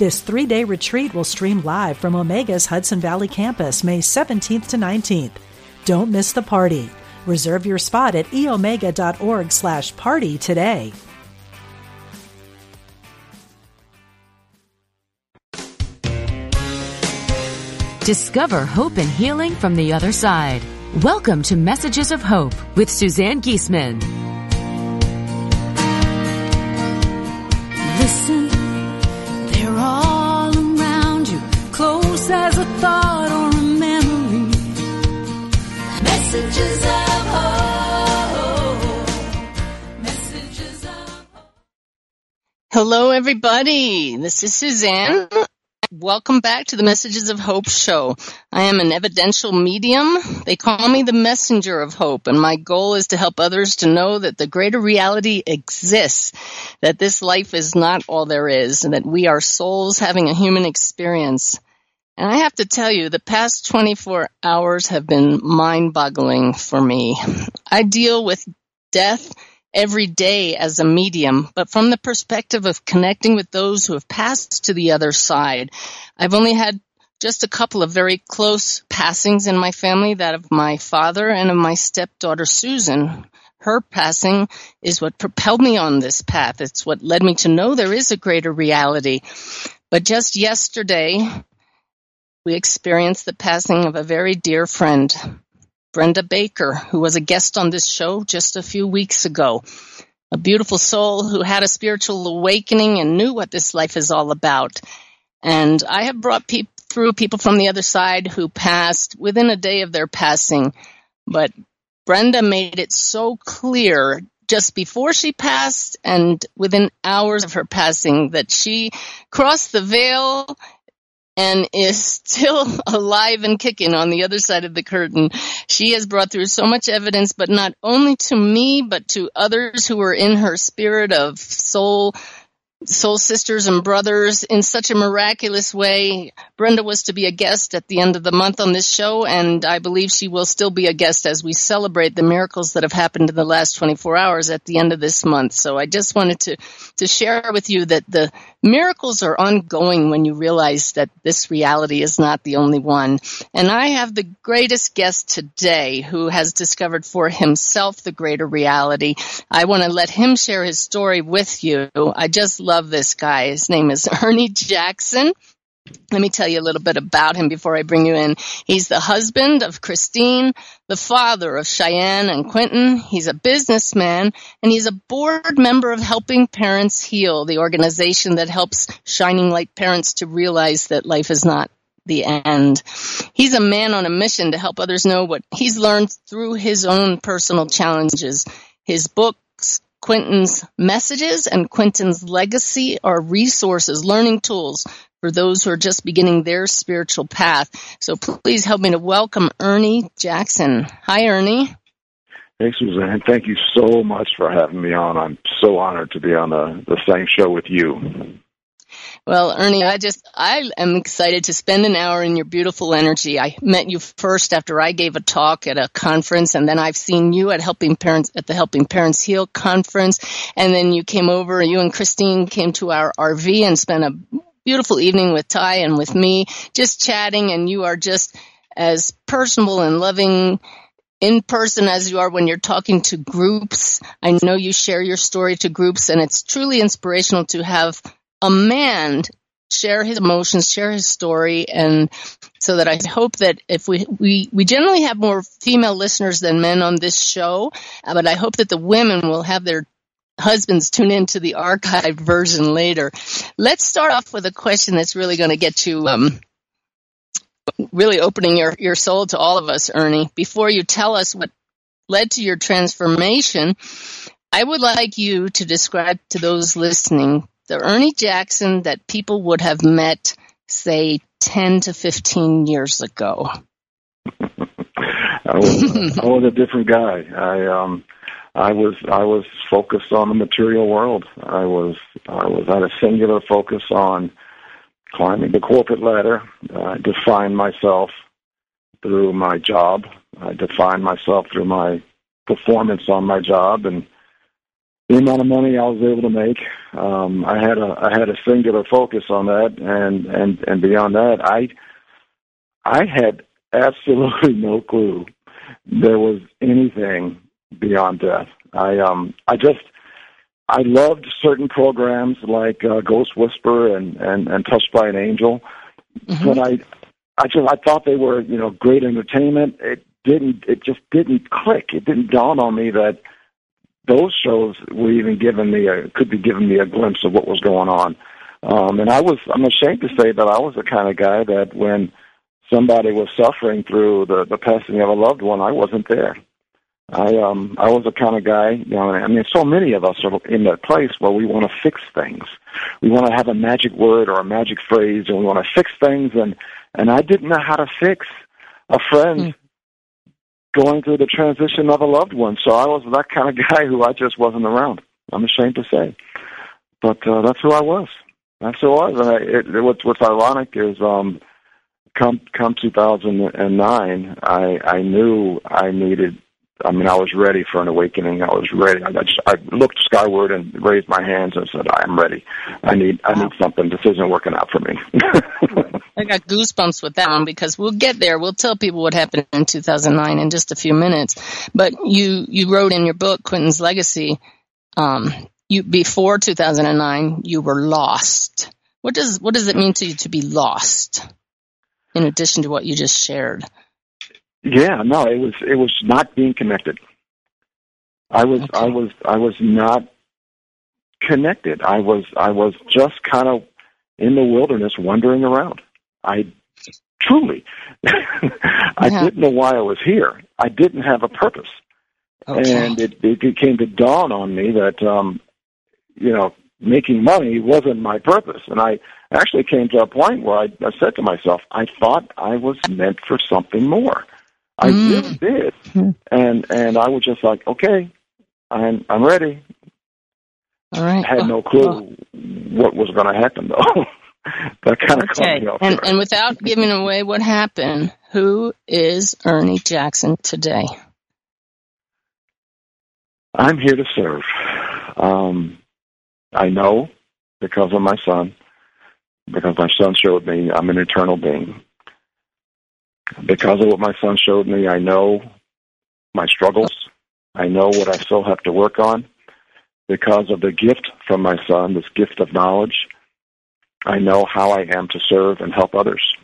This three day retreat will stream live from Omega's Hudson Valley campus May 17th to 19th. Don't miss the party. Reserve your spot at eomega.org slash party today. Discover hope and healing from the other side. Welcome to Messages of Hope with Suzanne Giesemann. As a thought or a memory. Messages of hope. Messages of hope. Hello, everybody. This is Suzanne. Welcome back to the Messages of Hope show. I am an evidential medium. They call me the messenger of hope, and my goal is to help others to know that the greater reality exists, that this life is not all there is, and that we are souls having a human experience. And I have to tell you, the past 24 hours have been mind boggling for me. I deal with death every day as a medium, but from the perspective of connecting with those who have passed to the other side. I've only had just a couple of very close passings in my family, that of my father and of my stepdaughter Susan. Her passing is what propelled me on this path. It's what led me to know there is a greater reality. But just yesterday, we experienced the passing of a very dear friend, Brenda Baker, who was a guest on this show just a few weeks ago. A beautiful soul who had a spiritual awakening and knew what this life is all about. And I have brought pe- through people from the other side who passed within a day of their passing. But Brenda made it so clear just before she passed and within hours of her passing that she crossed the veil and is still alive and kicking on the other side of the curtain. She has brought through so much evidence, but not only to me, but to others who were in her spirit of soul soul sisters and brothers in such a miraculous way. Brenda was to be a guest at the end of the month on this show, and I believe she will still be a guest as we celebrate the miracles that have happened in the last 24 hours at the end of this month. So I just wanted to, to share with you that the miracles are ongoing when you realize that this reality is not the only one. And I have the greatest guest today who has discovered for himself the greater reality. I want to let him share his story with you. I just love this guy. His name is Ernie Jackson. Let me tell you a little bit about him before I bring you in. He's the husband of Christine, the father of Cheyenne and Quentin. He's a businessman and he's a board member of Helping Parents Heal, the organization that helps shining light parents to realize that life is not the end. He's a man on a mission to help others know what he's learned through his own personal challenges. His books, Quentin's messages and Quentin's legacy are resources, learning tools for those who are just beginning their spiritual path. So please help me to welcome Ernie Jackson. Hi, Ernie. Hey, Suzanne. Thank you so much for having me on. I'm so honored to be on the, the same show with you. Well, Ernie, I just, I am excited to spend an hour in your beautiful energy. I met you first after I gave a talk at a conference and then I've seen you at Helping Parents, at the Helping Parents Heal conference. And then you came over, you and Christine came to our RV and spent a beautiful evening with Ty and with me, just chatting and you are just as personable and loving in person as you are when you're talking to groups. I know you share your story to groups and it's truly inspirational to have a man share his emotions, share his story, and so that I hope that if we, we, we generally have more female listeners than men on this show, uh, but I hope that the women will have their husbands tune into the archived version later. Let's start off with a question that's really going to get you, um, really opening your, your soul to all of us, Ernie. Before you tell us what led to your transformation, I would like you to describe to those listening the Ernie Jackson that people would have met say 10 to 15 years ago? I was I was a different guy. I um I was I was focused on the material world. I was I was at a singular focus on climbing the corporate ladder. I defined myself through my job. I defined myself through my performance on my job and the amount of money I was able to make. Um, I had a I had a singular focus on that, and and and beyond that, I I had absolutely no clue there was anything beyond death. I um I just I loved certain programs like uh, Ghost Whisper and and and Touched by an Angel, mm-hmm. but I I just I thought they were you know great entertainment. It didn't it just didn't click. It didn't dawn on me that those shows were even giving me a could be giving me a glimpse of what was going on. Um, and I was I'm ashamed to say that I was the kind of guy that when somebody was suffering through the the passing of a loved one, I wasn't there. I um I was the kind of guy, you know, I mean so many of us are in that place where we want to fix things. We want to have a magic word or a magic phrase and we want to fix things and and I didn't know how to fix a friend mm. going through the transition of a loved one. So I was that kind of guy who I just wasn't around. I'm ashamed to say. But uh, that's who I was. That's who I was. And I, it, it, what's what's ironic is um come come 2009, I I knew I needed. I mean, I was ready for an awakening. I was ready. I, just, I looked skyward and raised my hands and said, "I am ready. I need I need something. This isn't working out for me." I got goosebumps with that one because we'll get there. We'll tell people what happened in 2009 in just a few minutes. But you you wrote in your book Quentin's Legacy. Um, you before 2009, you were lost. What does what does it mean to you to be lost? in addition to what you just shared? Yeah, no, it was it was not being connected. I was okay. I was I was not connected. I was I was just kind of in the wilderness wandering around. I truly I yeah. didn't know why I was here. I didn't have a purpose. Okay. And it, it came to dawn on me that um you know, making money wasn't my purpose. And I actually came to a point where I, I said to myself, I thought I was meant for something more. I mm. really did. And and I was just like, okay, I'm I'm ready. All right. I had no clue what was going to happen though. that kind of okay. And and without giving away what happened, who is Ernie Jackson today? I'm here to serve. Um, I know because of my son, because my son showed me I'm an eternal being. Because of what my son showed me, I know my struggles. I know what I still have to work on. Because of the gift from my son, this gift of knowledge, I know how I am to serve and help others.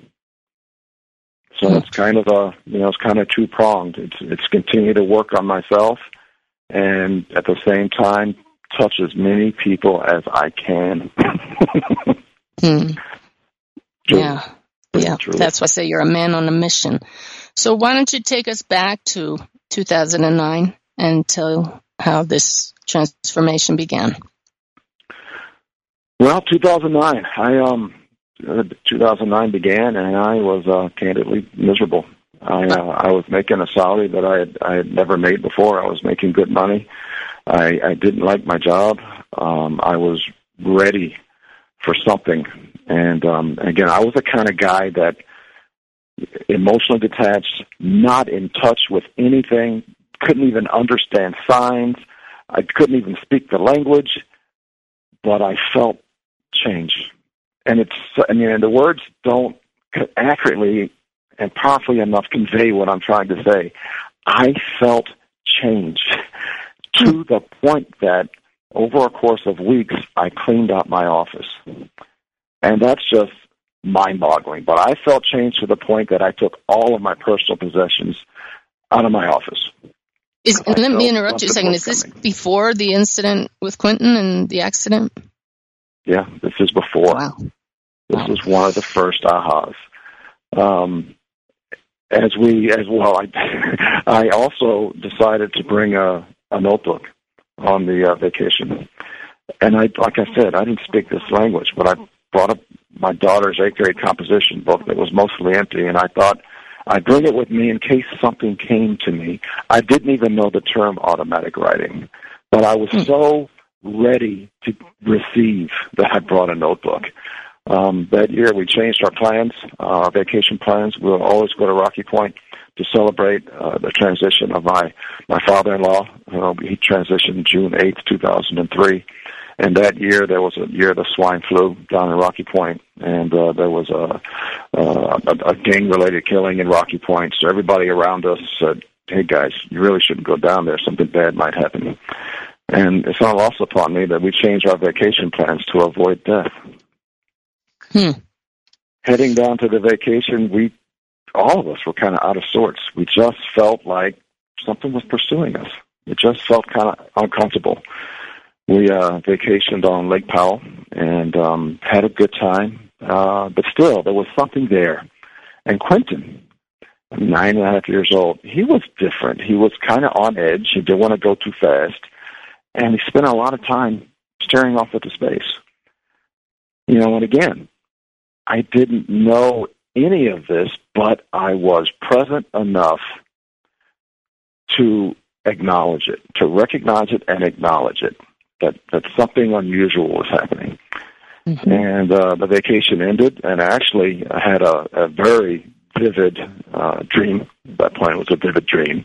So it's kind of a, you know, it's kind of two pronged. It's it's continue to work on myself, and at the same time touch as many people as I can. hmm. Yeah. Yeah. That's why I say you're a man on a mission. So why don't you take us back to 2009 and tell how this transformation began? Well, 2009. I um, uh, 2009 began, and I was uh, candidly miserable. I uh, I was making a salary that I had I had never made before. I was making good money. I, I didn't like my job. Um, I was ready for something, and um, again, I was the kind of guy that emotionally detached, not in touch with anything, couldn't even understand signs. I couldn't even speak the language, but I felt change. And it's, I mean, and the words don't accurately and powerfully enough convey what I'm trying to say. I felt change to the point that over a course of weeks, I cleaned out my office. And that's just mind boggling. But I felt changed to the point that I took all of my personal possessions out of my office. Is, and let me interrupt you a second. Is this coming. before the incident with Quentin and the accident? Yeah, this is before. Wow. This wow. was one of the first ahas. Um, as we, as well, I, I also decided to bring a, a notebook on the uh, vacation. And I, like I said, I didn't speak this language, but I brought a my daughter's eighth grade composition book that was mostly empty, and I thought I'd bring it with me in case something came to me. I didn't even know the term automatic writing, but I was hmm. so ready to receive that I brought a notebook. Um, that year, we changed our plans, uh, our vacation plans. We'll always go to Rocky Point to celebrate uh, the transition of my my father-in-law. Uh, he transitioned June eighth, two thousand and three. And that year, there was a year of the swine flu down in Rocky Point, and uh, there was a, uh, a, a gang-related killing in Rocky Point. So everybody around us said, "Hey guys, you really shouldn't go down there. Something bad might happen." And it's not lost upon me that we changed our vacation plans to avoid death. Hmm. Heading down to the vacation, we all of us were kind of out of sorts. We just felt like something was pursuing us. It just felt kind of uncomfortable. We uh, vacationed on Lake Powell and um, had a good time, uh, but still there was something there. And Quentin, nine and a half years old, he was different. He was kind of on edge. He didn't want to go too fast and he spent a lot of time staring off into space. You know, and again, I didn't know any of this, but I was present enough to acknowledge it, to recognize it and acknowledge it, that, that something unusual was happening. Mm-hmm. And uh, the vacation ended, and I actually had a, a very vivid uh, dream. That point was a vivid dream.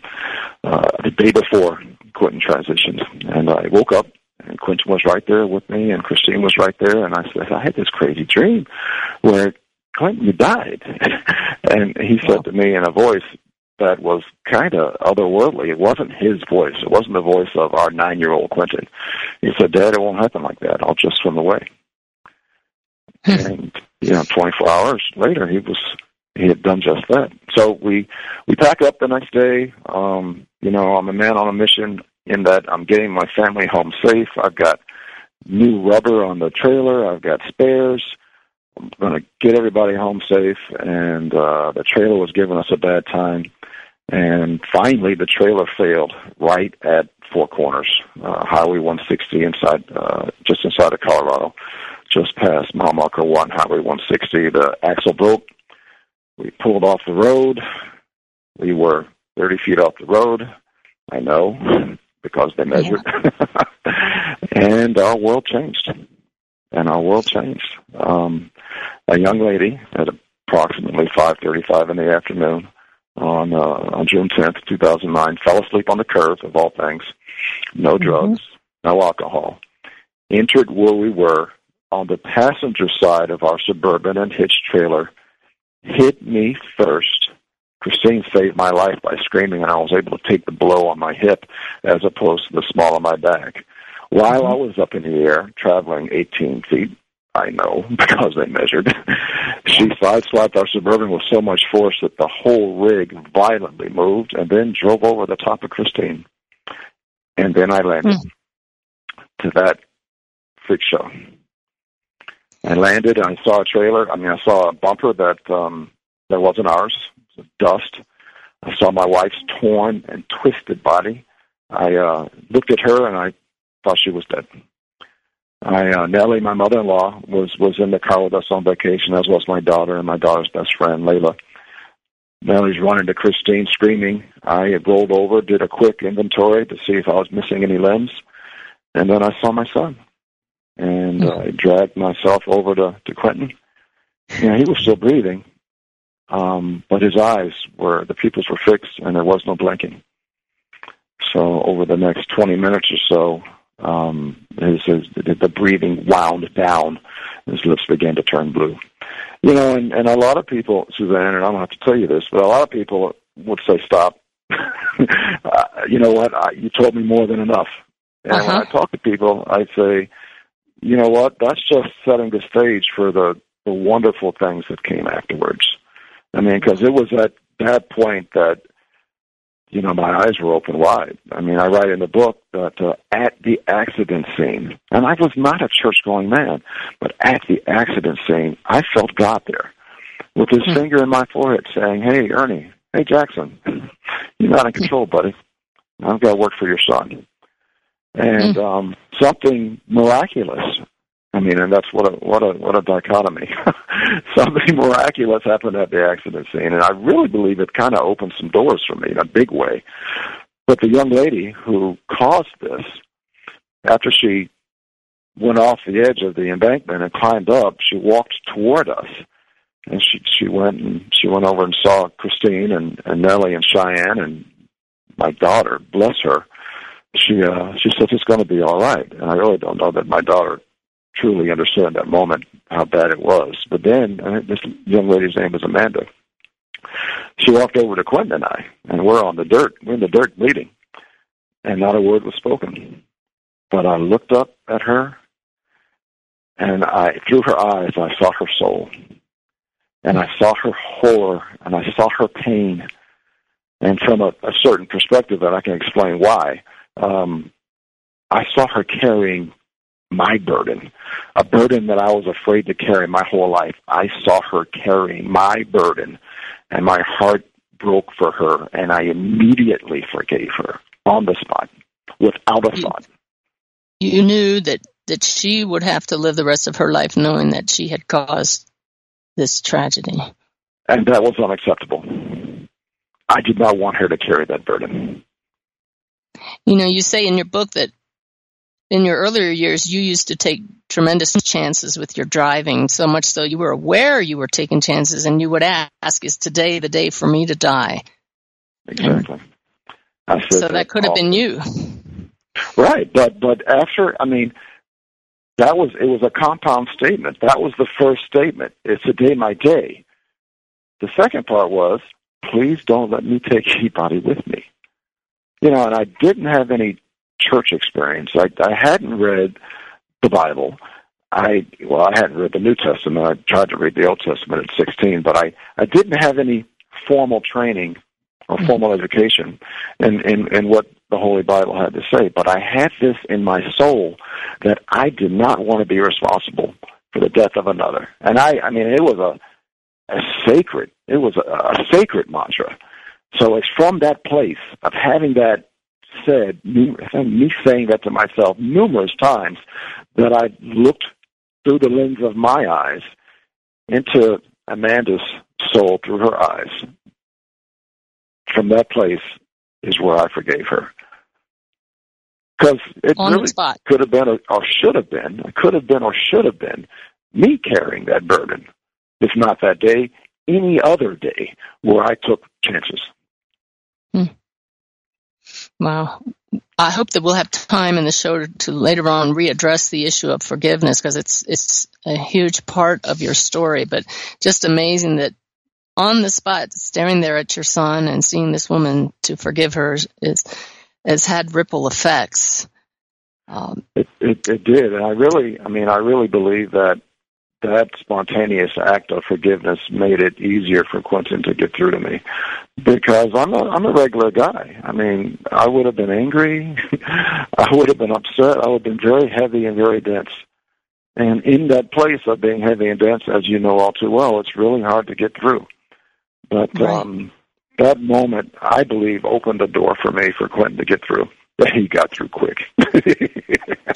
Uh, the day before Quentin transitioned, and I woke up, and Quentin was right there with me, and Christine was right there, and I said, I had this crazy dream where Quentin you died, and he said to me in a voice that was kind of otherworldly. It wasn't his voice. It wasn't the voice of our nine-year-old Quentin. He said, "Dad, it won't happen like that. I'll just swim away." and you know, 24 hours later, he was he had done just that. So we we pack up the next day. Um, you know, I'm a man on a mission in that I'm getting my family home safe. I've got new rubber on the trailer. I've got spares. I'm going to get everybody home safe. And uh, the trailer was giving us a bad time. And finally, the trailer failed right at Four Corners, uh, Highway 160, inside, uh, just inside of Colorado, just past mile marker one, Highway 160. The axle broke we pulled off the road. We were 30 feet off the road. I know because they measured. Yeah. and our world changed. And our world changed. Um, a young lady at approximately 5:35 in the afternoon on uh, on June 10th, 2009, fell asleep on the curb of all things. No mm-hmm. drugs, mm-hmm. no alcohol. Entered where we were on the passenger side of our suburban and hitched trailer hit me first. Christine saved my life by screaming, and I was able to take the blow on my hip as opposed to the small of my back. While I was up in the air, traveling 18 feet, I know because they measured, she sideswiped our Suburban with so much force that the whole rig violently moved and then drove over the top of Christine. And then I landed mm. to that freak show. I landed and I saw a trailer. I mean, I saw a bumper that um, that wasn't ours. It was dust. I saw my wife's torn and twisted body. I uh, looked at her and I thought she was dead. I uh, Nellie, my mother-in-law, was was in the car with us on vacation, as was my daughter and my daughter's best friend, Layla. Nellie's running to Christine, screaming. I had rolled over, did a quick inventory to see if I was missing any limbs, and then I saw my son and uh, I dragged myself over to to Quentin. You know, he was still breathing, um, but his eyes were the pupils were fixed, and there was no blinking. So over the next 20 minutes or so, um, his, his the breathing wound down. His lips began to turn blue. You know, and, and a lot of people, Suzanne, and I don't have to tell you this, but a lot of people would say, "Stop." uh, you know what? I, you told me more than enough. And uh-huh. when I talk to people, I say, you know what? That's just setting the stage for the, the wonderful things that came afterwards. I mean, because it was at that point that, you know, my eyes were open wide. I mean, I write in the book that uh, at the accident scene, and I was not a church going man, but at the accident scene, I felt God there with his mm-hmm. finger in my forehead saying, Hey, Ernie, hey, Jackson, you're not in control, buddy. I've got to work for your son and mm. um, something miraculous. I mean, and that's what a what a what a dichotomy. Something miraculous happened at the accident scene, and I really believe it kind of opened some doors for me in a big way. But the young lady who caused this, after she went off the edge of the embankment and climbed up, she walked toward us, and she she went and she went over and saw Christine and, and Nellie and Cheyenne and my daughter. Bless her. She uh, she said it's going to be all right, and I really don't know that my daughter truly understood that moment how bad it was. But then uh, this young lady's name was Amanda. She walked over to Quentin and I, and we're on the dirt. We're in the dirt bleeding, and not a word was spoken. But I looked up at her, and I through her eyes I saw her soul, and I saw her horror, and I saw her pain, and from a, a certain perspective that I can explain why, um, I saw her carrying my burden, a burden that I was afraid to carry my whole life. I saw her carrying my burden, and my heart broke for her, and I immediately forgave her on the spot without a thought. You knew that that she would have to live the rest of her life knowing that she had caused this tragedy. And that was unacceptable. I did not want her to carry that burden. You know, you say in your book that in your earlier years, you used to take tremendous chances with your driving, so much so you were aware you were taking chances, and you would ask, "Is today the day for me to die?" Exactly. so that could have been you. Right, but but after, I mean, that was it was a compound statement. That was the first statement. It's a day my day. The second part was, please don't let me take anybody with me. You know, and I didn't have any church experience. I, I hadn't read the Bible. I well, I hadn't read the New Testament. I tried to read the Old Testament at 16, but I I didn't have any formal training or mm-hmm. formal education in, in in what the Holy Bible had to say. But I had this in my soul that I did not want to be responsible for the death of another. And I I mean, it was a a sacred. It was a, a sacred mantra. So it's from that place of having that said, me saying that to myself numerous times, that I looked through the lens of my eyes into Amanda's soul through her eyes. From that place is where I forgave her. Because it On really could have been or, or should have been, could have been or should have been me carrying that burden. If not that day, any other day where I took chances. Hmm. Wow. I hope that we'll have time in the show to later on readdress the issue of forgiveness because it's it's a huge part of your story. But just amazing that on the spot, staring there at your son and seeing this woman to forgive her is has had ripple effects. Um, it, it it did, and I really, I mean, I really believe that that spontaneous act of forgiveness made it easier for Quentin to get through to me because I'm a I'm a regular guy. I mean, I would have been angry, I would have been upset, I would have been very heavy and very dense. And in that place of being heavy and dense, as you know all too well, it's really hard to get through. But right. um that moment, I believe, opened a door for me for Quentin to get through. he got through quick.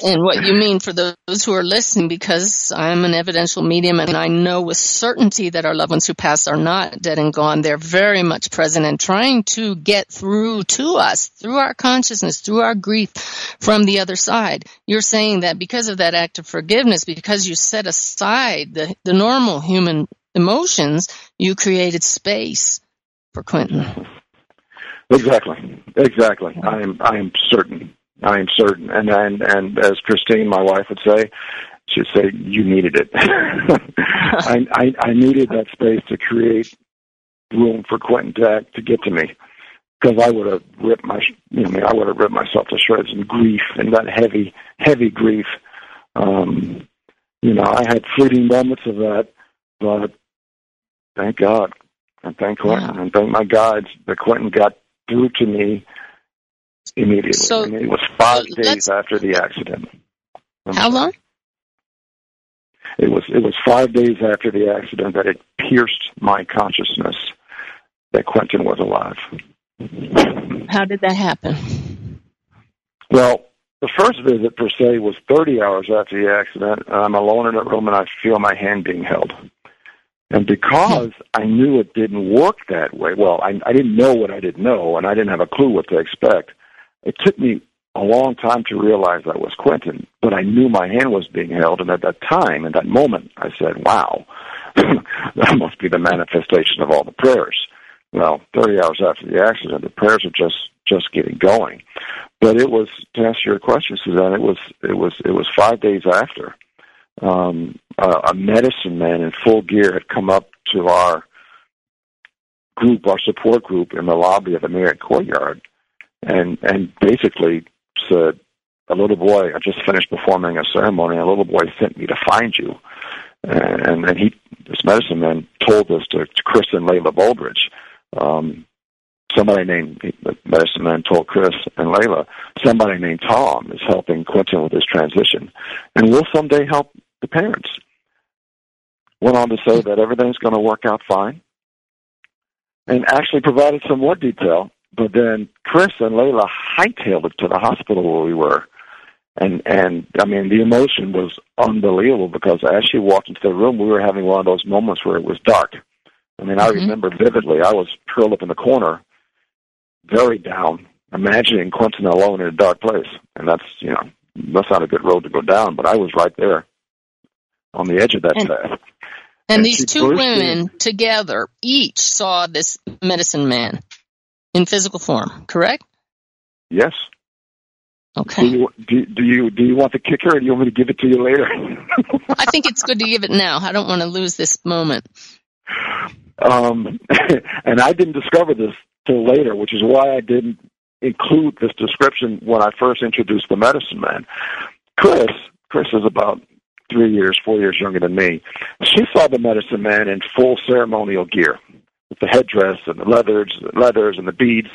and what you mean for those who are listening, because I'm an evidential medium and I know with certainty that our loved ones who passed are not dead and gone. They're very much present and trying to get through to us, through our consciousness, through our grief from the other side. You're saying that because of that act of forgiveness, because you set aside the, the normal human emotions, you created space for Quentin. Exactly, exactly. I am, I am certain. I am certain. And and and as Christine, my wife, would say, she'd say, "You needed it." I, I I needed that space to create room for Quentin to to get to me because I would have ripped my, you know, I, mean, I would have ripped myself to shreds in grief and that heavy, heavy grief. Um, you know, I had fleeting moments of that, but thank God and thank Quentin yeah. and thank my guides that Quentin got through to me immediately. So, mean, it was five uh, days after the accident. I'm how sorry. long? It was it was five days after the accident that it pierced my consciousness that Quentin was alive. How did that happen? Well, the first visit per se was 30 hours after the accident. And I'm alone in a room and I feel my hand being held. And because I knew it didn't work that way, well, I, I didn't know what I didn't know, and I didn't have a clue what to expect. It took me a long time to realize I was Quentin, but I knew my hand was being held, and at that time, in that moment, I said, "Wow, that must be the manifestation of all the prayers." Well, 30 hours after the accident, the prayers are just just getting going. But it was to answer your question, Suzanne. It was it was it was five days after um, a, a medicine man in full gear had come up to our group, our support group, in the lobby of the Marriott Courtyard, and and basically said, "A little boy, I just finished performing a ceremony. A little boy sent me to find you." And then he, this medicine man, told this to, to Chris and Layla Baldridge. Um, somebody named the medicine man told Chris and Layla, somebody named Tom is helping Quentin with his transition, and will someday help the parents. Went on to say that everything's going to work out fine, and actually provided some more detail. But then Chris and Layla hightailed it to the hospital where we were. And and I mean the emotion was unbelievable because as she walked into the room, we were having one of those moments where it was dark. I mean, I mm-hmm. remember vividly. I was curled up in the corner, very down, imagining Quentin alone in a dark place, and that's you know that's not a good road to go down. But I was right there on the edge of that and, path. And, and these two women in, together each saw this medicine man in physical form, correct? Yes. Okay. Do you, do, do you do you want the kicker, or do you want me to give it to you later? I think it's good to give it now. I don't want to lose this moment. Um, and I didn't discover this till later, which is why I didn't include this description when I first introduced the medicine man. Chris, Chris is about three years, four years younger than me. She saw the medicine man in full ceremonial gear, with the headdress and the leathers, the leathers and the beads,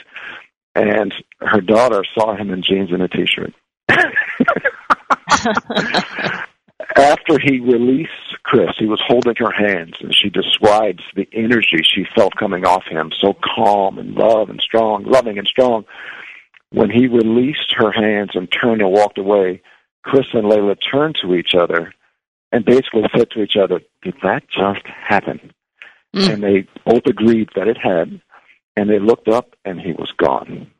and her daughter saw him in jeans and a t-shirt. After he released Chris, he was holding her hands, and she describes the energy she felt coming off him, so calm and love and strong, loving and strong. When he released her hands and turned and walked away, Chris and Layla turned to each other and basically said to each other, Did that just happen? Mm. And they both agreed that it had, and they looked up and he was gone.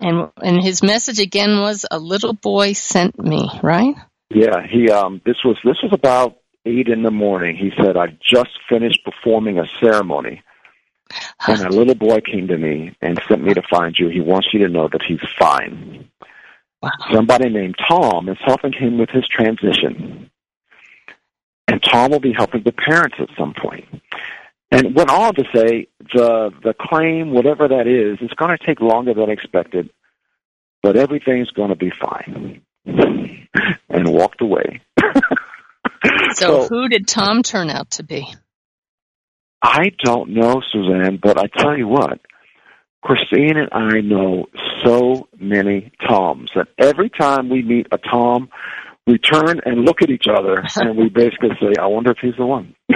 And and his message again was a little boy sent me, right? Yeah, he um this was this was about eight in the morning. He said, I just finished performing a ceremony. And a little boy came to me and sent me to find you. He wants you to know that he's fine. Somebody named Tom is helping him with his transition. And Tom will be helping the parents at some point. And went on to say the the claim, whatever that is, is going to take longer than expected, but everything's going to be fine. and walked away. so, so, who did Tom turn out to be? I don't know, Suzanne, but I tell you what, Christine and I know so many Toms that every time we meet a Tom, we turn and look at each other and we basically say, I wonder if he's the one.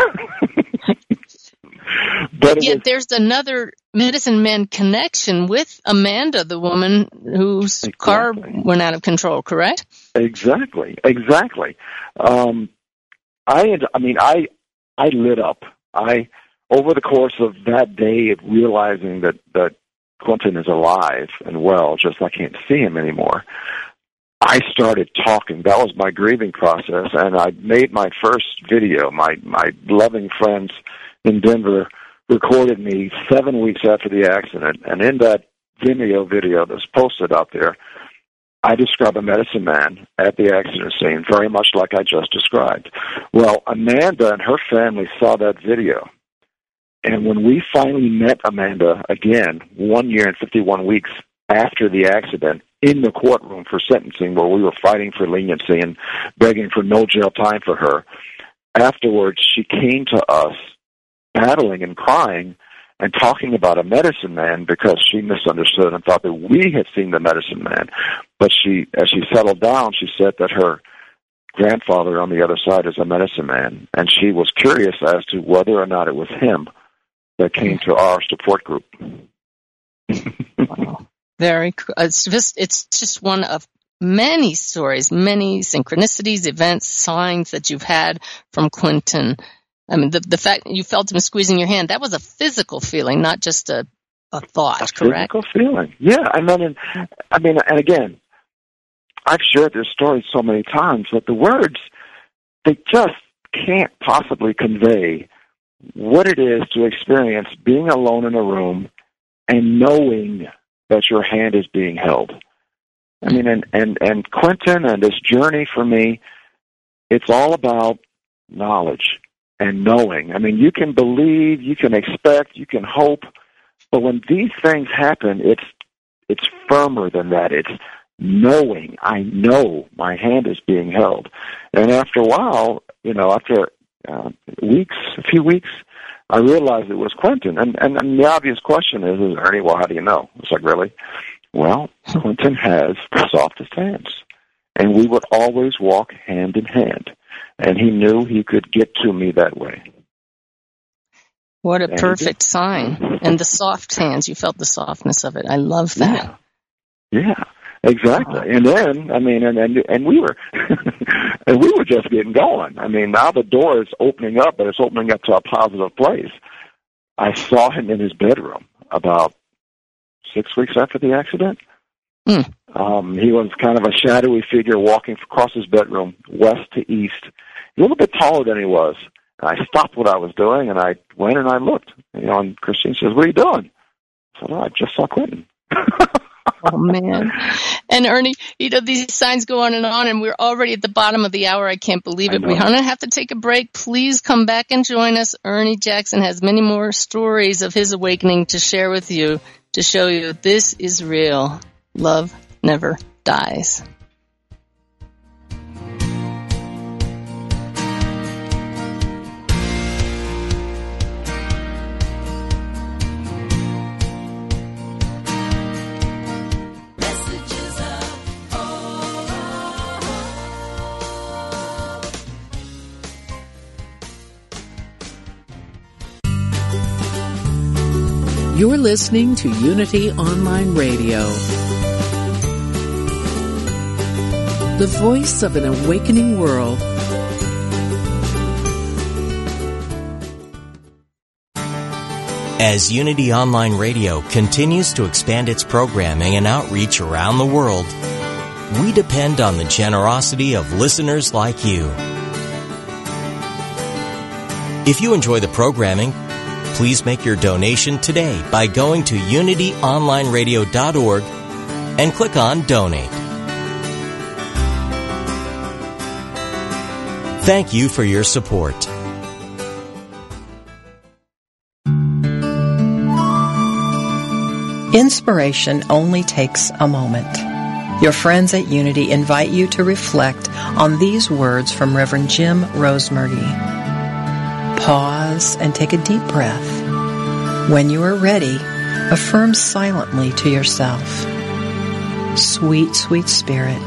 but yet was, there's another medicine man connection with Amanda, the woman whose exactly. car went out of control, correct? Exactly, exactly. Um, I had, I mean, I, I lit up. I, over the course of that day of realizing that, that Quentin is alive and well, just I can't see him anymore. I started talking. That was my grieving process, and I made my first video. My my loving friends in Denver recorded me seven weeks after the accident, and in that Vimeo video that's posted out there, I describe a medicine man at the accident scene, very much like I just described. Well, Amanda and her family saw that video, and when we finally met Amanda again, one year and 51 weeks after the accident, in the courtroom for sentencing, where we were fighting for leniency and begging for no jail time for her, afterwards she came to us battling and crying and talking about a medicine man because she misunderstood and thought that we had seen the medicine man. But she, as she settled down, she said that her grandfather on the other side is a medicine man, and she was curious as to whether or not it was him that came to our support group. wow. Very, it's just it's just one of many stories, many synchronicities, events, signs that you've had from Quentin. I mean, the, the fact you felt him squeezing your hand, that was a physical feeling, not just a, a thought, a correct? Physical feeling. Yeah. I mean, and, I mean, and again, I've shared this story so many times, but the words, they just can't possibly convey what it is to experience being alone in a room and knowing that your hand is being held. I mean, and, and, and Quentin and this journey for me, it's all about knowledge and knowing. I mean, you can believe, you can expect, you can hope, but when these things happen, it's, it's firmer than that. It's knowing. I know my hand is being held. And after a while, you know, after uh, weeks, a few weeks, I realized it was Quentin. And, and, and the obvious question is, is Ernie, well, how do you know? It's like, really? Well, Quentin has the softest hands. And we would always walk hand in hand. And he knew he could get to me that way. What a perfect sign. And the soft hands, you felt the softness of it. I love that. Yeah. yeah. Exactly. And then, I mean, and and and we were, and we were just getting going. I mean, now the door is opening up, but it's opening up to a positive place. I saw him in his bedroom about six weeks after the accident. Mm. Um, he was kind of a shadowy figure walking across his bedroom, west to east. A little bit taller than he was. And I stopped what I was doing, and I went and I looked. You know, and Christine says, "What are you doing?" I said, oh, "I just saw Quentin." oh man. And Ernie, you know, these signs go on and on and we're already at the bottom of the hour. I can't believe it. We're going to have to take a break. Please come back and join us. Ernie Jackson has many more stories of his awakening to share with you to show you this is real. Love never dies. You're listening to Unity Online Radio, the voice of an awakening world. As Unity Online Radio continues to expand its programming and outreach around the world, we depend on the generosity of listeners like you. If you enjoy the programming, please make your donation today by going to unityonlineradio.org and click on Donate. Thank you for your support. Inspiration only takes a moment. Your friends at Unity invite you to reflect on these words from Reverend Jim Rosemergy. Pause and take a deep breath. When you are ready, affirm silently to yourself. Sweet, sweet spirit,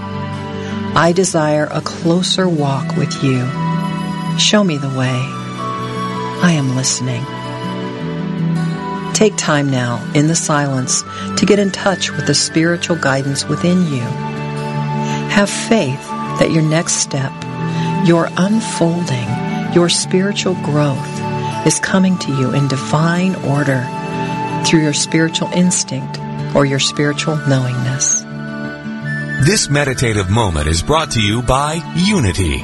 I desire a closer walk with you. Show me the way. I am listening. Take time now in the silence to get in touch with the spiritual guidance within you. Have faith that your next step, your unfolding, your spiritual growth is coming to you in divine order through your spiritual instinct or your spiritual knowingness. This meditative moment is brought to you by Unity.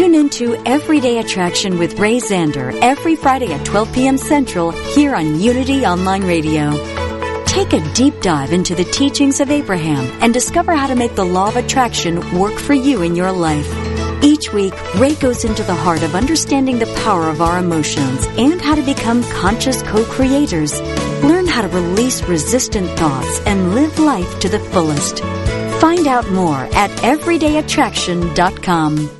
Tune into Everyday Attraction with Ray Zander every Friday at 12 p.m. Central here on Unity Online Radio. Take a deep dive into the teachings of Abraham and discover how to make the law of attraction work for you in your life. Each week, Ray goes into the heart of understanding the power of our emotions and how to become conscious co-creators Learn how to release resistant thoughts and live life to the fullest. Find out more at everydayattraction.com.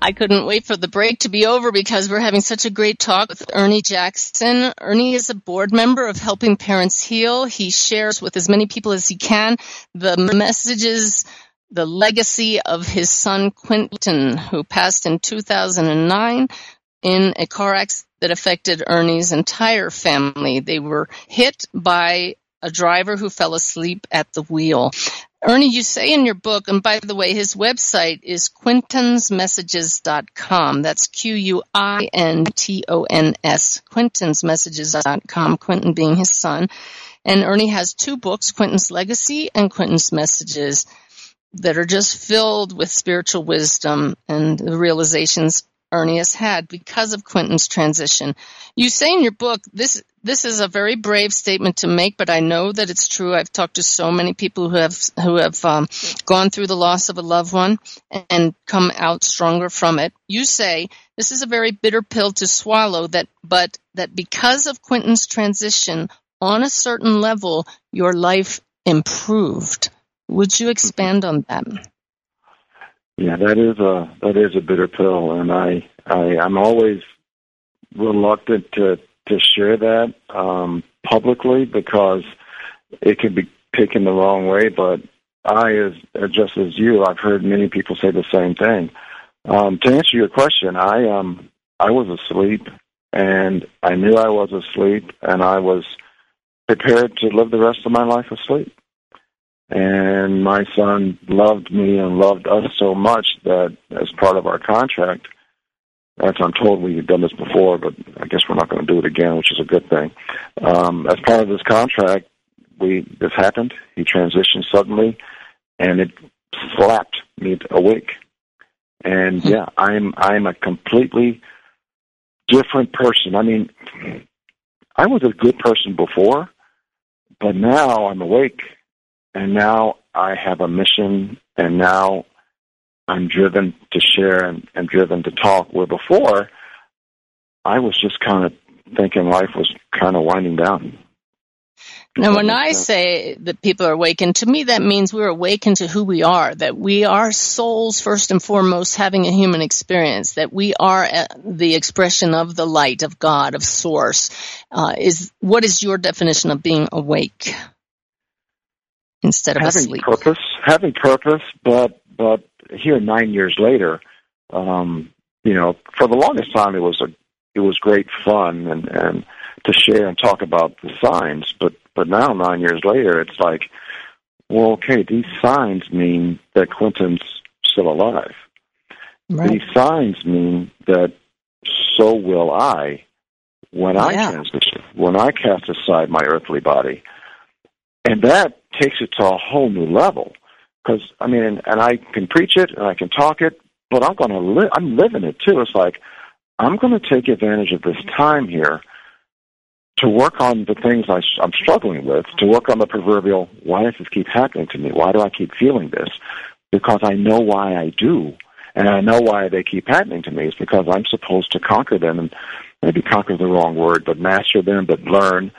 I couldn't wait for the break to be over because we're having such a great talk with Ernie Jackson. Ernie is a board member of Helping Parents Heal. He shares with as many people as he can the messages, the legacy of his son Quentin, who passed in 2009 in a car accident that affected Ernie's entire family. They were hit by a driver who fell asleep at the wheel. Ernie, you say in your book, and by the way, his website is quentinsmessages.com. That's Q-U-I-N-T-O-N-S, quentinsmessages.com, Quentin being his son. And Ernie has two books, Quentin's Legacy and Quentin's Messages, that are just filled with spiritual wisdom and the realizations Ernie has had because of Quentin's transition. You say in your book, this, this is a very brave statement to make, but I know that it's true. I've talked to so many people who have, who have um, gone through the loss of a loved one and come out stronger from it. You say this is a very bitter pill to swallow that, but that because of Quentin's transition on a certain level, your life improved. Would you expand on that? Yeah, that is a that is a bitter pill, and I, I I'm always reluctant to to share that um, publicly because it could be taken the wrong way. But I, as just as you, I've heard many people say the same thing. Um, to answer your question, I um I was asleep, and I knew I was asleep, and I was prepared to live the rest of my life asleep and my son loved me and loved us so much that as part of our contract, as I'm told we had done this before, but I guess we're not going to do it again, which is a good thing. Um, as part of this contract, we this happened. He transitioned suddenly, and it slapped me awake. And yeah, I'm I'm a completely different person. I mean, I was a good person before, but now I'm awake and now I have a mission, and now I'm driven to share and, and driven to talk. Where before, I was just kind of thinking life was kind of winding down. Now, when I say that people are awakened, to me that means we're awakened to who we are, that we are souls first and foremost having a human experience, that we are uh, the expression of the light of God, of source. Uh, is What is your definition of being awake? Instead of having asleep. purpose, having purpose, but but here nine years later, um, you know, for the longest time it was a it was great fun and and to share and talk about the signs, but but now nine years later, it's like, well, okay, these signs mean that Quentin's still alive. Right. These signs mean that so will I when yeah. I transition, when I cast aside my earthly body. And that takes it to a whole new level. Because I mean, and and I can preach it and I can talk it, but I'm going to live. I'm living it too. It's like I'm going to take advantage of this time here to work on the things I, I'm struggling with. To work on the proverbial, why does this keep happening to me? Why do I keep feeling this? Because I know why I do, and I know why they keep happening to me. It's because I'm supposed to conquer them, and maybe conquer the wrong word, but master them, but learn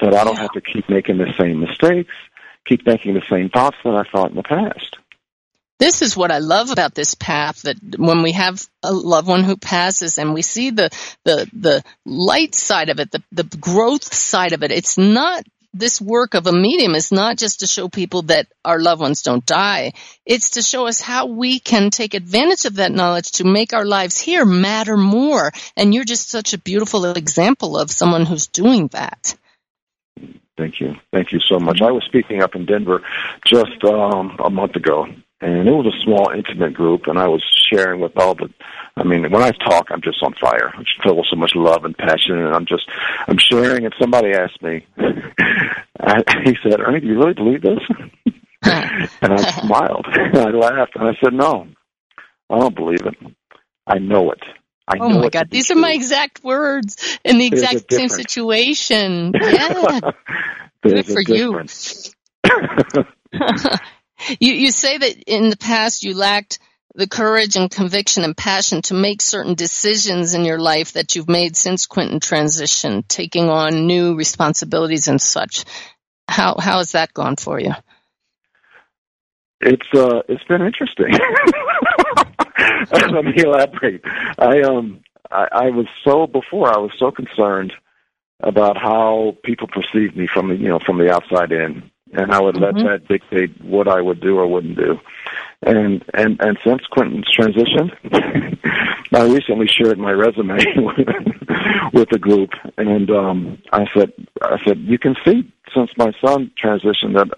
that I don't have to keep making the same mistakes, keep thinking the same thoughts that I thought in the past. This is what I love about this path that when we have a loved one who passes and we see the the the light side of it, the the growth side of it, it's not this work of a medium is not just to show people that our loved ones don't die. It's to show us how we can take advantage of that knowledge to make our lives here matter more. And you're just such a beautiful example of someone who's doing that. Thank you. Thank you so much. I was speaking up in Denver just um, a month ago, and it was a small, intimate group, and I was sharing with all the. I mean, when I talk, I'm just on fire. I'm just filled with so much love and passion, and I'm just, I'm sharing. And somebody asked me, I, he said, "Ernie, do you really believe this?" and I smiled, and I laughed, and I said, "No, I don't believe it. I know it. I oh my God, these are my exact words in the exact same situation. Yeah. Good for you. you you say that in the past you lacked the courage and conviction and passion to make certain decisions in your life that you've made since Quentin transition, taking on new responsibilities and such. How how has that gone for you? It's uh, it's been interesting. Let me elaborate. I um, I, I was so before I was so concerned about how people perceived me from the you know from the outside in, and I would let Mhm. that dictate what I would do or wouldn't do. And and and since Quentin's transition, I recently shared my resume with, with the group, and um, I said I said you can see since my son transitioned that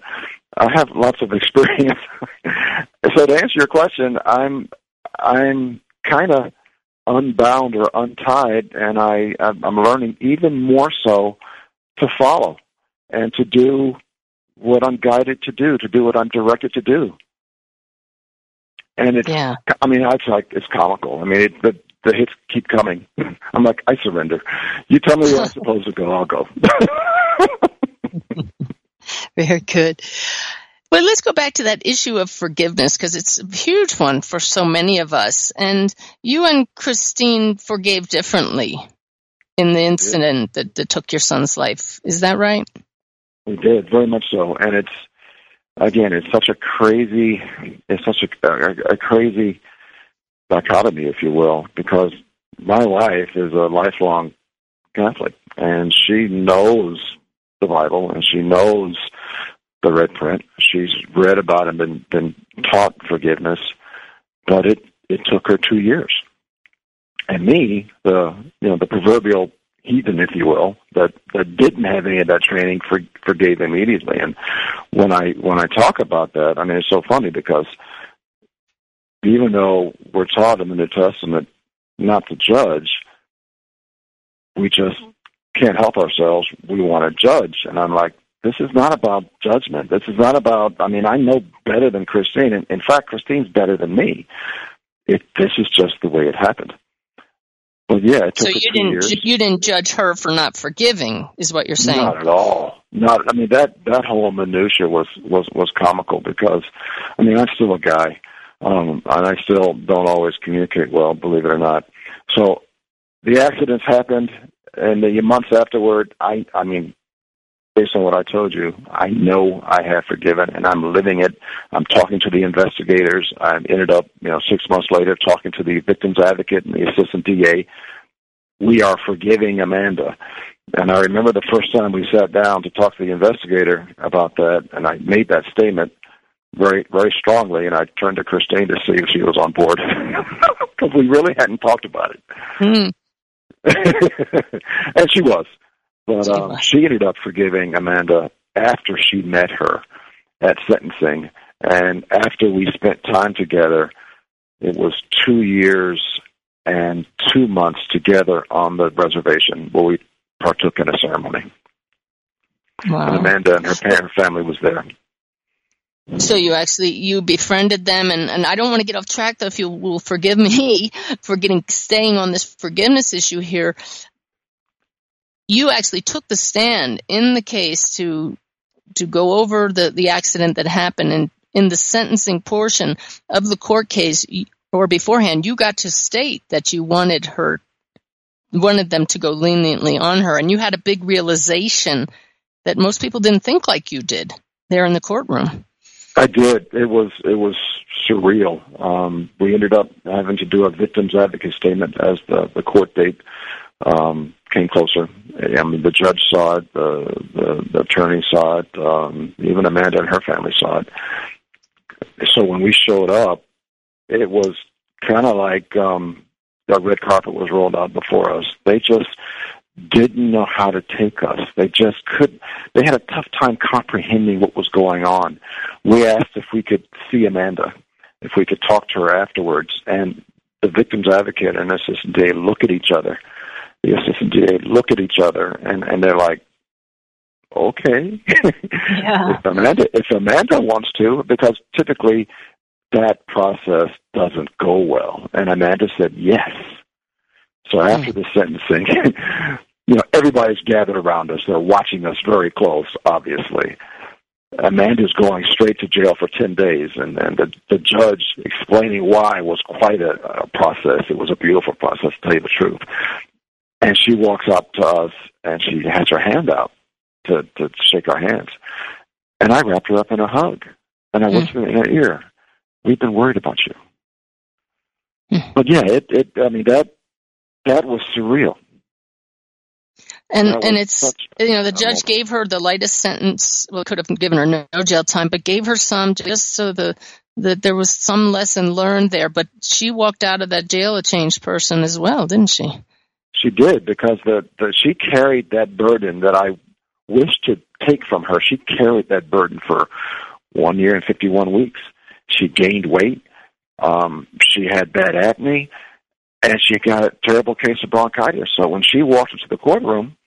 I have lots of experience. so to answer your question, I'm I'm kind of unbound or untied, and I I'm I'm learning even more so to follow and to do what I'm guided to do, to do what I'm directed to do. And it's Yeah. I mean it's like it's comical. I mean it, the the hits keep coming. I'm like I surrender. You tell me where I'm supposed to go, I'll go. Very good. Well, let's go back to that issue of forgiveness because it's a huge one for so many of us. And you and Christine forgave differently in the incident that, that took your son's life. Is that right? We did very much so, and it's again, it's such a crazy, it's such a, a, a crazy dichotomy, if you will, because my wife is a lifelong Catholic, and she knows the Bible, and she knows the red print. She's read about and been been taught forgiveness, but it it took her two years. And me, the you know the proverbial heathen, if you will, that that didn't have any of that training, for, forgave immediately. And when I when I talk about that, I mean it's so funny because even though we're taught in the New Testament not to judge, we just can't help ourselves. We want to judge, and I'm like, this is not about judgment. This is not about. I mean, I know better than Christine. and in fact, Christine's better than me. It this is just the way it happened. But yeah, it took So you didn't years. you didn't judge her for not forgiving, is what you're saying? Not at all. Not. I mean that that whole minutia was was was comical because, I mean, I'm still a guy, um, and I still don't always communicate well, believe it or not. So, the accidents happened, and the months afterward, I I mean, based on what I told you, I know I have forgiven, and I'm living it. I'm talking to the investigators. I ended up, you know, six months later, talking to the victim's advocate and the assistant DA. We are forgiving Amanda. And I remember the first time we sat down to talk to the investigator about that, and I made that statement very, very strongly. And I turned to Christine to see if she was on board because we really hadn't talked about it. Hmm. and she was, but um, she ended up forgiving Amanda after she met her at sentencing, and after we spent time together. It was two years and two months together on the reservation where we partook in a ceremony. And Amanda and her parent family was there. So you actually you befriended them, and, and I don't want to get off track though. If you will forgive me for getting staying on this forgiveness issue here, you actually took the stand in the case to to go over the the accident that happened, and in the sentencing portion of the court case or beforehand, you got to state that you wanted her wanted them to go leniently on her, and you had a big realization that most people didn't think like you did there in the courtroom. I did. It was it was surreal. Um, we ended up having to do a victim's advocate statement as the the court date um, came closer. I mean, the judge saw it, the the, the attorney saw it, um, even Amanda and her family saw it. So when we showed up, it was kind of like um, the red carpet was rolled out before us. They just didn't know how to take us. They just couldn't. They had a tough time comprehending what was going on. We asked if we could see Amanda, if we could talk to her afterwards, and the victim's advocate and the assistant DA look at each other. The assistant DA look at each other, and and they're like, "Okay, Yeah. if Amanda if Amanda wants to, because typically that process doesn't go well." And Amanda said yes. So after the sentencing, you know, everybody's gathered around us. They're watching us very close, obviously. Amanda's going straight to jail for 10 days, and, and the, the judge explaining why was quite a, a process. It was a beautiful process, to tell you the truth. And she walks up to us, and she has her hand out to, to shake our hands. And I wrapped her up in a hug, and I hmm. whispered in her ear, we've been worried about you. Hmm. But yeah, it, it, I mean, that, that was surreal. And That and it's you know the judge gave her the lightest sentence. Well, could have given her no, no jail time, but gave her some just so the that there was some lesson learned there. But she walked out of that jail a changed person as well, didn't she? She did because the, the she carried that burden that I wished to take from her. She carried that burden for one year and fifty one weeks. She gained weight. Um, she had bad acne, and she got a terrible case of bronchitis. So when she walked into the courtroom,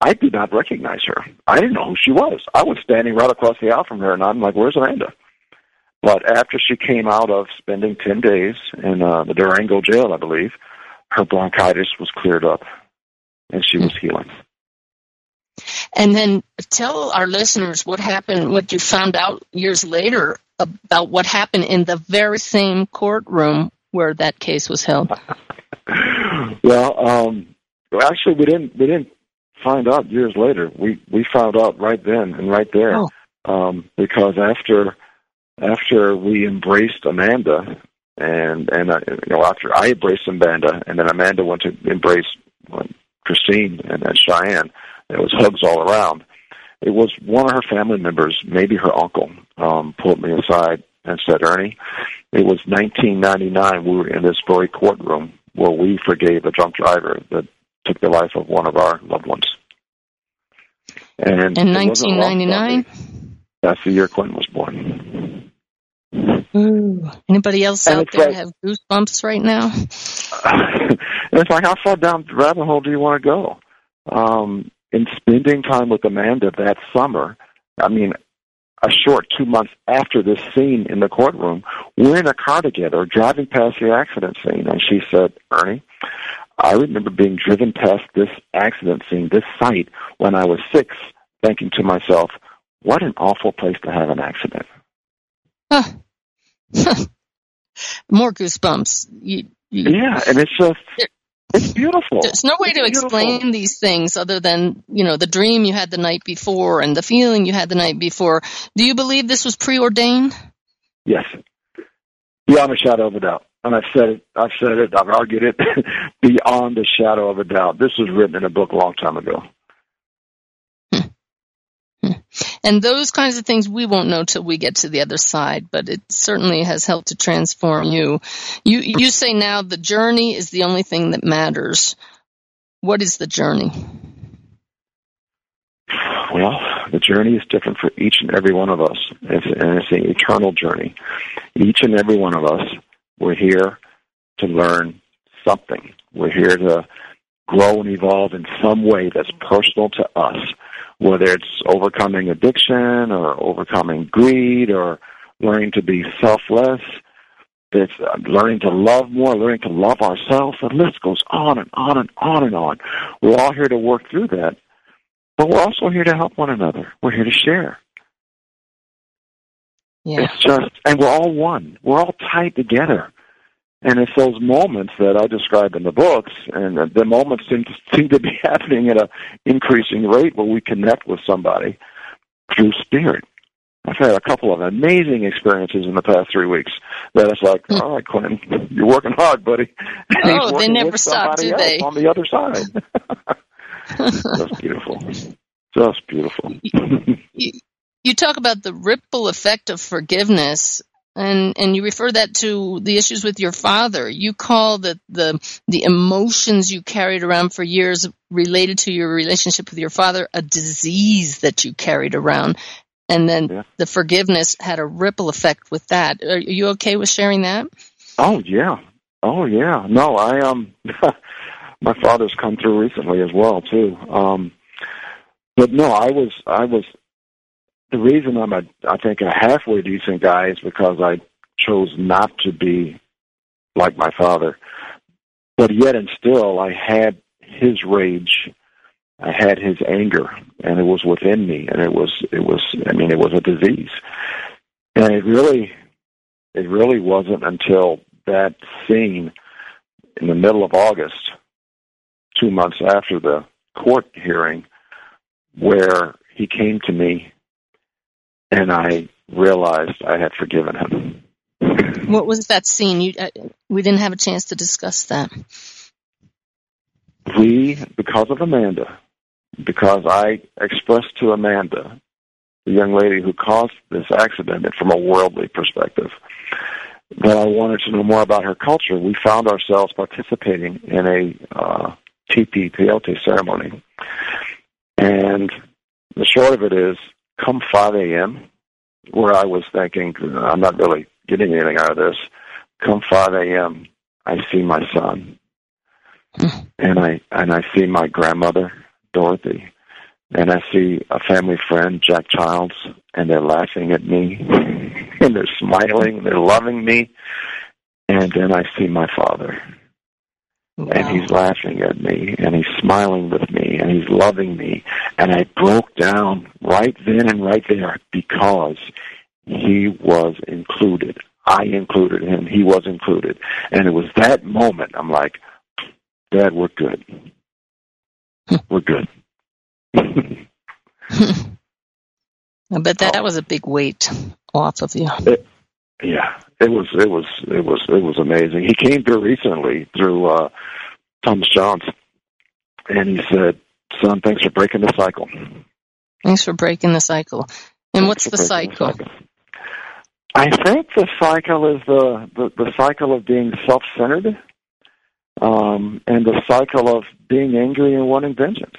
I did not recognize her. I didn't know who she was. I was standing right across the aisle from her, and I'm like, "Where's Amanda?" But after she came out of spending ten days in uh, the Durango jail, I believe, her bronchitis was cleared up, and she was healing. And then tell our listeners what happened, what you found out years later about what happened in the very same courtroom where that case was held. well, um, well, actually, we didn't we didn't find out years later. We we found out right then and right there, Oh. um, because after after we embraced Amanda, and and uh, you know after I embraced Amanda, and then Amanda went to embrace uh, Christine and then Cheyenne. There was hugs all around. It was one of her family members, maybe her uncle, um, pulled me aside and said, "Ernie, it was 1999. We were in this very courtroom where we forgave a drunk driver that took the life of one of our loved ones." And In it wasn't lost on me. 1999? That's the year Quentin was born. Ooh. Anybody else And out there like- have goosebumps right now? it's like, how far down the rabbit hole do you want to go? Um, in spending time with Amanda that summer, I mean, a short two months after this scene in the courtroom, we're in a car together driving past the accident scene, and she said, Ernie, I remember being driven past this accident scene, this site, when I was six, thinking to myself, what an awful place to have an accident. Huh. More goosebumps. You, you, Yeah, and it's just, it's beautiful. There's no way It's to beautiful. explain these things other than, you know, the dream you had the night before and the feeling you had the night before. Do you believe this was preordained? Yes. Beyond a shadow of a doubt. And I've said it, I've said it, I've argued it, beyond a shadow of a doubt. This was written in a book a long time ago. And those kinds of things we won't know till we get to the other side, but it certainly has helped to transform you. You you say now the journey is the only thing that matters. What is the journey? Well, the journey is different for each and every one of us. It's, and it's an eternal journey. Each and every one of us, we're here to learn something. We're here to grow and evolve in some way that's personal to us, whether it's overcoming addiction or overcoming greed or learning to be selfless. It's uh, learning to love more, learning to love ourselves. The list goes on and on and on and on. We're all here to work through that, but we're also here to help one another. We're here to share. Yeah. It's just, and we're all one. We're all tied together. And it's those moments that I describe in the books, and the- moments seem to, seem to be happening at an increasing rate where we connect with somebody through spirit. I've had a couple of amazing experiences in the past three weeks that it's like, all right, Quentin, you're working hard, buddy. And Hmm. Oh, they never stop, do they? On the other side. That's beautiful. Just beautiful. you, you talk about the ripple effect of forgiveness and and you refer that to the issues with your father you call the the the emotions you carried around for years related to your relationship with your father a disease that you carried around and then Yeah. the forgiveness had a ripple effect with that are you okay with sharing that Oh yeah. Oh yeah. No, I um my father's come through recently as well too. Um but no, I was I was the reason I'm a I think a halfway decent guy is because I chose not to be like my father. But yet and still I had his rage. I had his anger and it was within me and it was it was I mean it was a disease. And it really it really wasn't until that scene in the middle of August, two months after the court hearing, where he came to me and I realized I had forgiven him. what was that scene you uh, we didn't have a chance to discuss that We, because of Amanda, because I expressed to Amanda, the young lady who caused this accident, and from a worldly perspective, that I wanted to know more about her culture. We found ourselves participating in a uh, peyote ceremony. And the short of it is, come 5 a.m., where I was thinking, I'm not really getting anything out of this, come 5 a.m., I see my son. Hmm. and I and I see my grandmother, Dorothy, and I see a family friend, Jack Childs, and they're laughing at me, and they're smiling, they're loving me, and then I see my father, and he's laughing at me, and he's smiling with me, and he's loving me, and I broke down right then and right there because he was included. I included him. He was included, and it was that moment. I'm like, Dad, we're good. We're good. I bet that oh. was a big weight off of you. It, yeah, it was. It was. It was. It was amazing. He came through recently through uh, Thomas Jones, and he said, "Son, thanks for breaking the cycle." Thanks for breaking the cycle. And what's the Thanks for breaking cycle? the cycle. I think the cycle is the the, the cycle of being self-centered, um, and the cycle of being angry and wanting vengeance.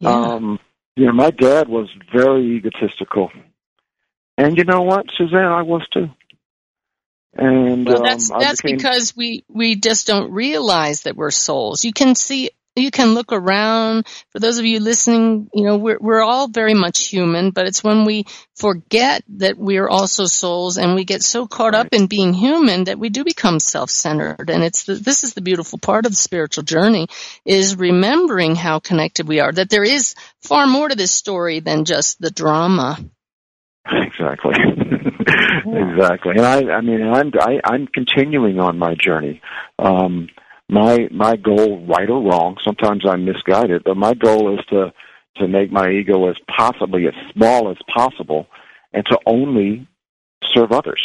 Yeah. Um, you know, my dad was very egotistical, and you know what, Suzanne, I was too. And Well, um, that's I that's became, because we we just don't realize that we're souls. You can see, you can look around. For those of you listening, you know we're we're all very much human, but it's when we forget that we're also souls, and we get so caught up in being human that we do become self-centered. And it's the, this is the beautiful part of the spiritual journey is remembering how connected we are. That there is far more to this story than just the drama. Exactly. exactly. And I, I mean, I'm, I, I'm continuing on my journey. Um, my, my goal, right or wrong, sometimes I'm misguided, but my goal is to, to make my ego as possibly as small as possible and to only serve others.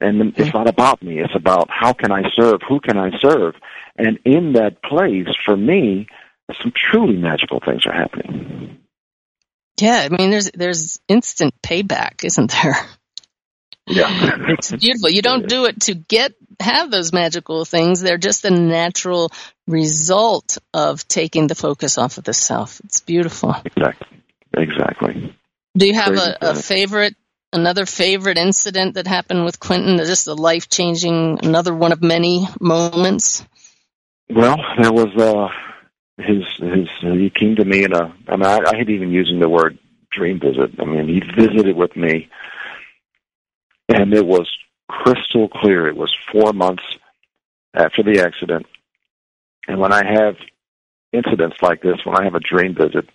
And it's not about me. It's about how can I serve? Who can I serve? And in that place, for me, some truly magical things are happening. Yeah, I mean, there's there's instant payback, isn't there? Yeah. It's beautiful. You don't do it to get have those magical things. They're just a natural result of taking the focus off of the self. It's beautiful. Exactly. Exactly. Do you have a, a favorite, another favorite incident that happened with Quentin? Just a life changing, another one of many moments. Well, there was uh his his he came to me in a uh, I mean I, I hate even using the word dream visit. I mean he visited with me and it was crystal clear. It was four months after the accident. And when I have incidents like this, when I have a dream visit,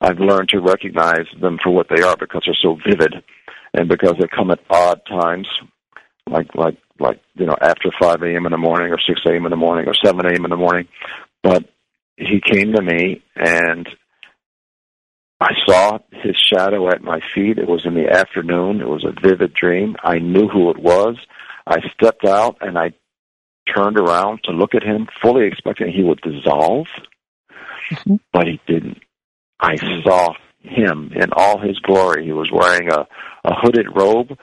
I've learned to recognize them for what they are because they're so vivid and because they come at odd times, like like like you know after 5 a.m. in the morning or 6 a.m. in the morning or 7 a.m. in the morning. But he came to me and I saw his shadow at my feet. It was in the afternoon. It was a vivid dream. I knew who it was. I stepped out and I turned around to look at him, fully expecting he would dissolve. mm-hmm. but he didn't. I saw him in all his glory. He was wearing a, a hooded robe.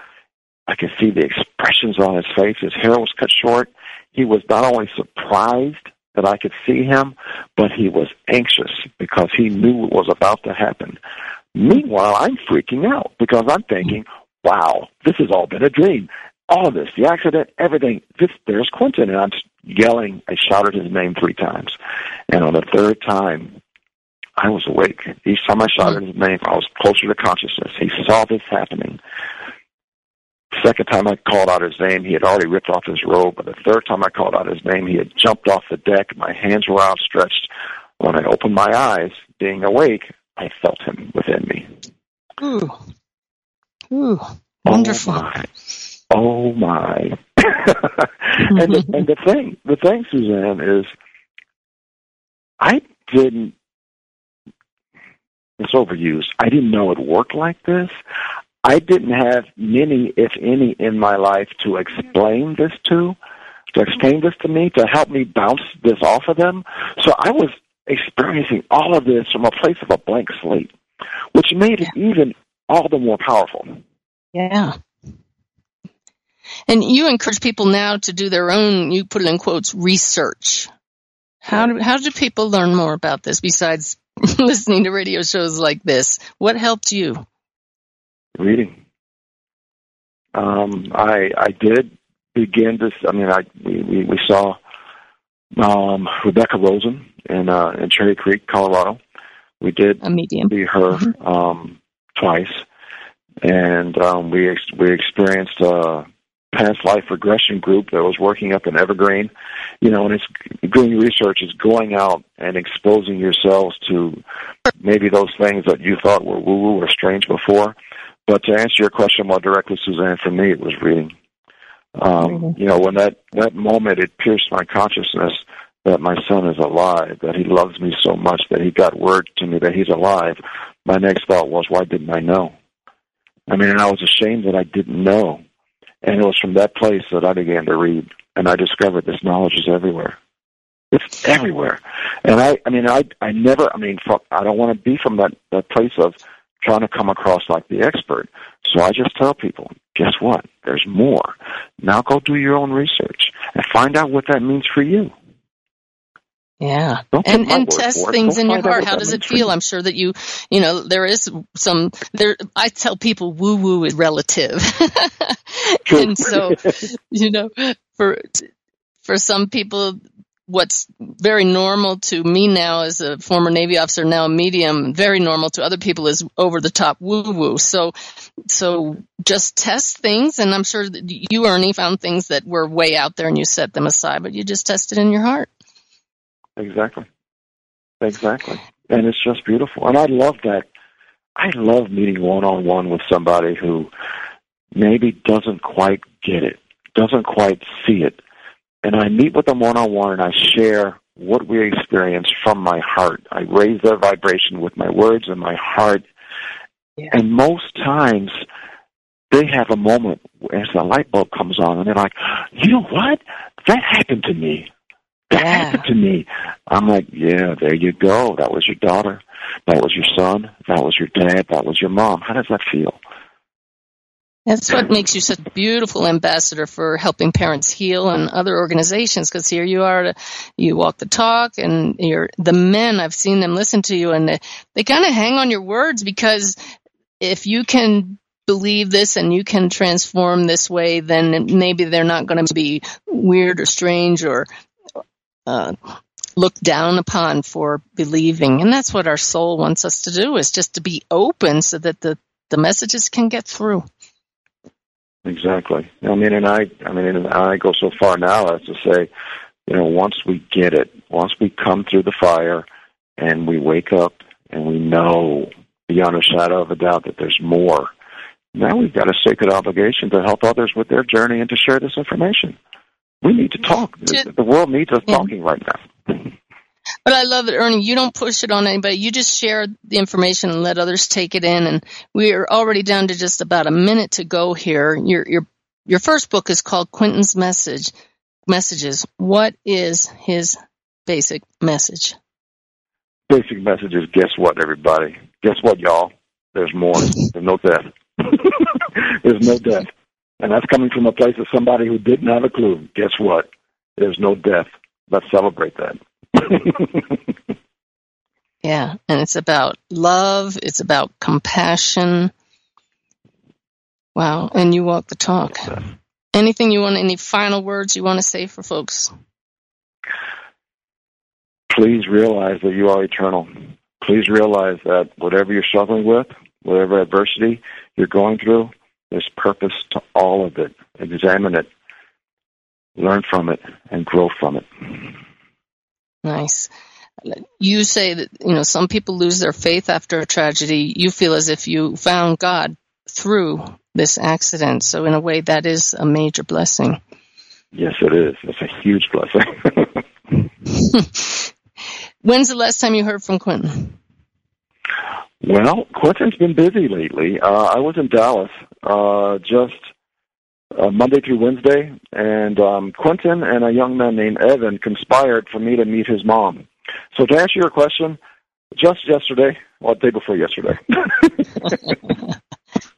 I could see the expressions on his face. His hair was cut short. He was not only surprised that I could see him, but he was anxious because he knew what was about to happen. Meanwhile, I'm freaking out because I'm thinking, wow, this has all been a dream. All of this, the accident, everything. This, there's Quentin. And I'm yelling. I shouted his name three times. And on the third time, I was awake. Each time I shouted his name, I was closer to consciousness. He saw this happening. Second time I called out his name, he had already ripped off his robe. But the third time I called out his name, he had jumped off the deck. My hands were outstretched. When I opened my eyes, being awake, I felt him within me. Ooh. Ooh. Oh, Wonderful. Oh my. Oh my. and, the, and the thing, the thing, Suzanne, is I didn't it's overused. I didn't know it worked like this. I didn't have many, if any, in my life to explain this to, to explain this to me, to help me bounce this off of them. So I was experiencing all of this from a place of a blank slate, which made it even all the more powerful. Yeah. And you encourage people now to do their own, you put it in quotes, research. How do, how do people learn more about this besides listening to radio shows like this? What helped you? Reading. Um, I I did begin to. I mean, I we we, we saw um, Rebecca Rosen in uh, in Cherry Creek, Colorado. We did a medium. see her mm-hmm. um, twice, and um, we ex- we experienced a past life regression group that was working up in Evergreen. You know, and it's doing research is going out and exposing yourselves to maybe those things that you thought were woo woo or strange before. But to answer your question more directly, Suzanne, for me it was reading. Um. You know, when that that moment it pierced my consciousness that my son is alive, that he loves me so much that he got word to me that he's alive. My next thought was, why didn't I know? I mean, and I was ashamed that I didn't know. And it was from that place that I began to read, and I discovered this knowledge is everywhere. It's everywhere, and I, I mean, I, I never, I mean, I don't want to be from that that place of trying to come across like the expert. So I just tell people, guess what? There's more. Now go do your own research and find out what that means for you. Yeah. and and test things in your heart. How does it feel? I'm sure that you, you know, there is some there I tell people woo woo is relative. and so, you know, for for some people what's very normal to me now as a former Navy officer, now a medium, very normal to other people is over the top woo woo. So, so just test things. And I'm sure that you, Ernie, found things that were way out there and you set them aside, but you just tested in your heart. Exactly. Exactly. And it's just beautiful. And I love that. I love meeting one on one with somebody who maybe doesn't quite get it, doesn't quite see it, and I meet with them one on one and I share what we experience from my heart. I raise their vibration with my words and my heart. Yeah. And most times they have a moment as the light bulb comes on and they're like, you know what? That happened to me. That yeah. happened to me. I'm like, yeah, there you go. That was your daughter. That was your son. That was your dad. That was your mom. How does that feel? That's what makes you such a beautiful ambassador for helping parents heal and other organizations. Because here you are, you walk the talk, and you're the men. I've seen them listen to you, and they, they kind of hang on your words because if you can believe this and you can transform this way, then maybe they're not going to be weird or strange or uh, looked down upon for believing. And that's what our soul wants us to do: is just to be open so that the the messages can get through. Exactly. I mean, and I, I mean, and I go so far now as to say, you know, once we get it, once we come through the fire, and we wake up and we know beyond a shadow of a doubt that there's more. Now we've got a sacred obligation to help others with their journey and to share this information. We need to talk. The world needs us talking right now. But I love it, Ernie. You don't push it on anybody. You just share the information and let others take it in. And we are already down to just about a minute to go here. Your your your first book is called Quentin's Message Messages. What is his basic message? basic message is guess what, everybody? Guess what, y'all? There's more. There's no death. There's no death. And that's coming from a place of somebody who didn't have a clue. Guess what? There's no death. Let's celebrate that. yeah, and it's about love, it's about compassion. Wow, and you walk the talk. Anything you want, any final words you want to say for folks? Please realize that you are eternal. Please realize that whatever you're struggling with, whatever adversity you're going through, there's purpose to all of it. Examine it, learn from it, and grow from it. Nice. You say that, you know, some people lose their faith after a tragedy. You feel as if you found God through this accident. So in a way, that is a major blessing. Yes, it is. It's a huge blessing. When's the last time you heard from Quentin? Well, Quentin's been busy lately. Uh, I was in Dallas uh, just uh, Monday through Wednesday, and um, Quentin and a young man named Evan conspired for me to meet his mom. So to answer your question, just yesterday, well, the day before yesterday.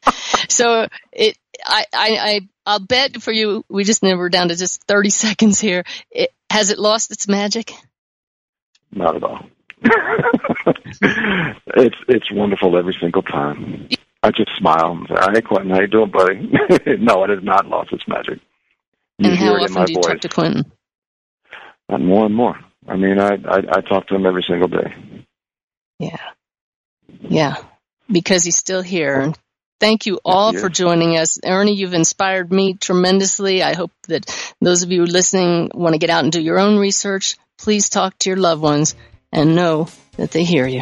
so it, I, I, I, I'll bet for you, we just never down to just thirty seconds here. It, has it lost its magic? Not at all. it's it's wonderful every single time. I just smile and say, "Hey, Quentin, how you doing, buddy?" no, it has not lost its magic. You and how often do you voice. talk to Quentin? And more and more. I mean, I, I I talk to him every single day. Yeah, yeah, because he's still here. Thank you all for joining us. Ernie, you've inspired me tremendously. I hope that those of you listening want to get out and do your own research. Please talk to your loved ones and know that they hear you.